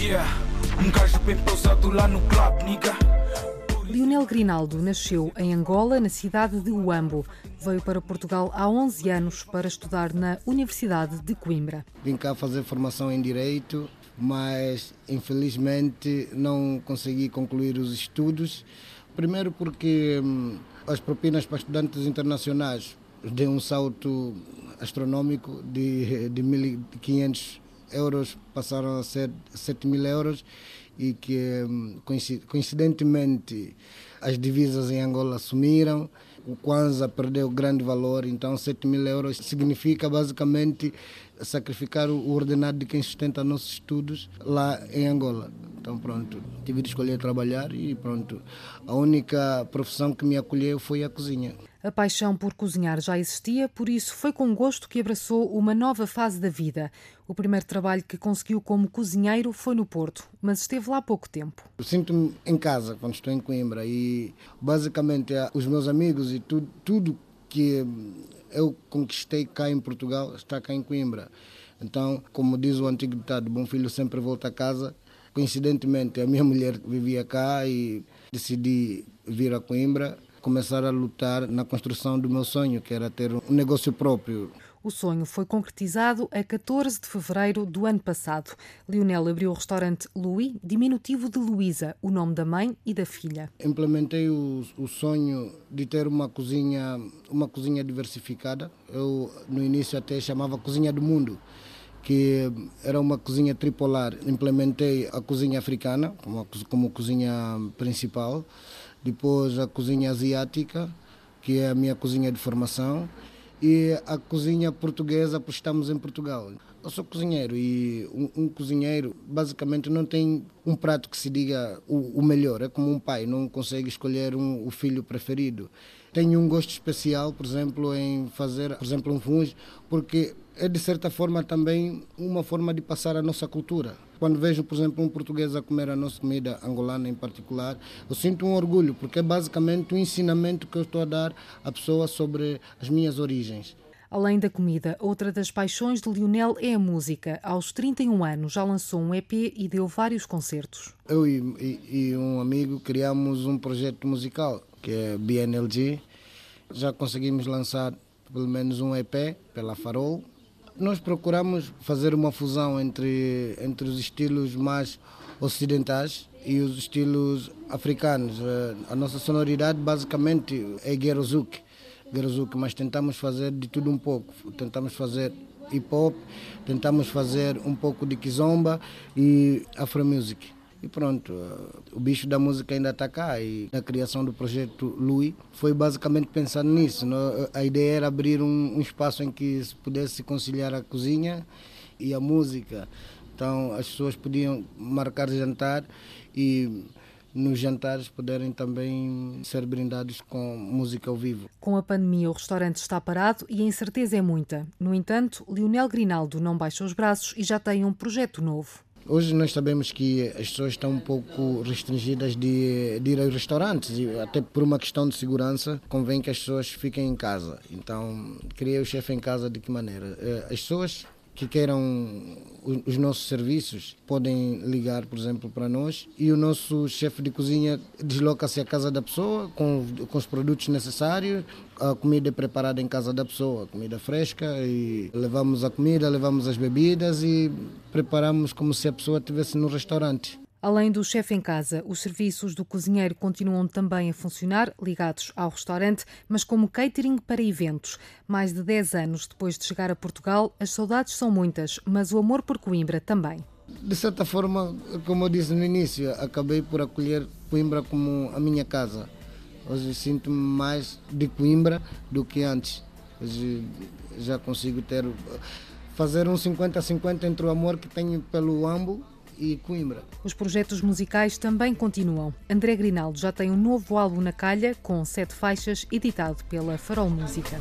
Yeah, um gajo bem pousado lá no club, nigga. Lionel Grinaldo nasceu em Angola, na cidade de Uambo. Veio para Portugal há 11 anos para estudar na Universidade de Coimbra. Vim cá fazer formação em Direito, mas infelizmente não consegui concluir os estudos. Primeiro porque hum, as propinas para estudantes internacionais deu um salto astronômico de, de 1.500 euros passaram a ser 7 mil euros e que hum, coincidentemente as divisas em Angola sumiram, o Kwanza perdeu grande valor, então 7 mil euros significa basicamente sacrificar o ordenado de quem sustenta nossos estudos lá em Angola. Então pronto, tive de escolher trabalhar e pronto. A única profissão que me acolheu foi a cozinha. A paixão por cozinhar já existia, por isso foi com gosto que abraçou uma nova fase da vida. O primeiro trabalho que conseguiu como cozinheiro foi no Porto, mas esteve lá pouco tempo. Sinto-me em casa quando estou em Coimbra e basicamente os meus amigos e tudo, tudo que eu conquistei cá em Portugal está cá em Coimbra. Então, como diz o antigo ditado, bom filho sempre volta a casa. Coincidentemente, a minha mulher vivia cá e decidi vir a Coimbra começar a lutar na construção do meu sonho, que era ter um negócio próprio. O sonho foi concretizado a 14 de fevereiro do ano passado. Lionel abriu o restaurante Louis, diminutivo de Luísa, o nome da mãe e da filha. Implementei o, o, sonho de ter uma cozinha, uma cozinha diversificada. Eu no início até chamava cozinha do mundo, que era uma cozinha tripolar. Implementei a cozinha africana como, como cozinha principal depois a cozinha asiática, que é a minha cozinha de formação, e a cozinha portuguesa, porque estamos em Portugal. Eu sou cozinheiro e um, um cozinheiro basicamente não tem um prato que se diga o, o melhor, é como um pai, não consegue escolher um, o filho preferido. Tenho um gosto especial, por exemplo, em fazer, por exemplo, um fungo, porque é de certa forma também uma forma de passar a nossa cultura. Quando vejo, por exemplo, um português a comer a nossa comida angolana em particular, eu sinto um orgulho, porque é basicamente um ensinamento que eu estou a dar à pessoa sobre as minhas origens. Além da comida, outra das paixões de Lionel é a música. Aos 31 anos já lançou um EP e deu vários concertos. Eu e, e, e um amigo criamos um projeto musical, que é BNLG. Já conseguimos lançar pelo menos um EP pela Farol, nós procuramos fazer uma fusão entre, entre os estilos mais ocidentais e os estilos africanos. Eh, a nossa sonoridade basicamente é Gerozuk, Gerozuk, mas tentamos fazer de tudo um pouco. Tentamos fazer hip hop, tentamos fazer um pouco de kizomba e afro music. E pronto, eh, o bicho da música ainda está cá e a criação do projeto Lui foi basicamente pensando nisso. A ideia era abrir um, um espaço em que se pudesse conciliar a cozinha e a música. Então as pessoas podiam marcar jantar e nos jantares poderem também ser brindados com música ao vivo. Com a pandemia, o restaurante está parado e a incerteza é muita. No entanto, Lionel Grinaldo não baixa os braços e já tem um projeto novo. Hoje nós sabemos que as pessoas estão um pouco restringidas de, de ir aos restaurantes e até por uma questão de segurança convém que as pessoas fiquem em casa. Então, criei o chefe em casa de que maneira? Eh, as pessoas que queiram os nossos serviços podem ligar, por exemplo, para nós e o nosso chefe de cozinha desloca-se à casa da pessoa com, com os produtos necessários. A comida é preparada em casa da pessoa, comida fresca e levamos a comida, levamos as bebidas e preparamos como se a pessoa estivesse no restaurante. Além do chefe em casa, os serviços do cozinheiro continuam também a funcionar, ligados ao restaurante, mas como catering para eventos. Mais de 10 anos depois de chegar a Portugal, as saudades são muitas, mas o amor por Coimbra também. De certa forma, como eu disse no início, acabei por acolher Coimbra como a minha casa. Hoje sinto-me mais de Coimbra do que antes. Hoje já consigo ter fazer um 50-50 entre o amor que tenho pelo Ambo e Coimbra. Os projetos musicais também continuam. André Grinaldo já tem um novo álbum na calha, com sete faixas, editado pela Farol Música.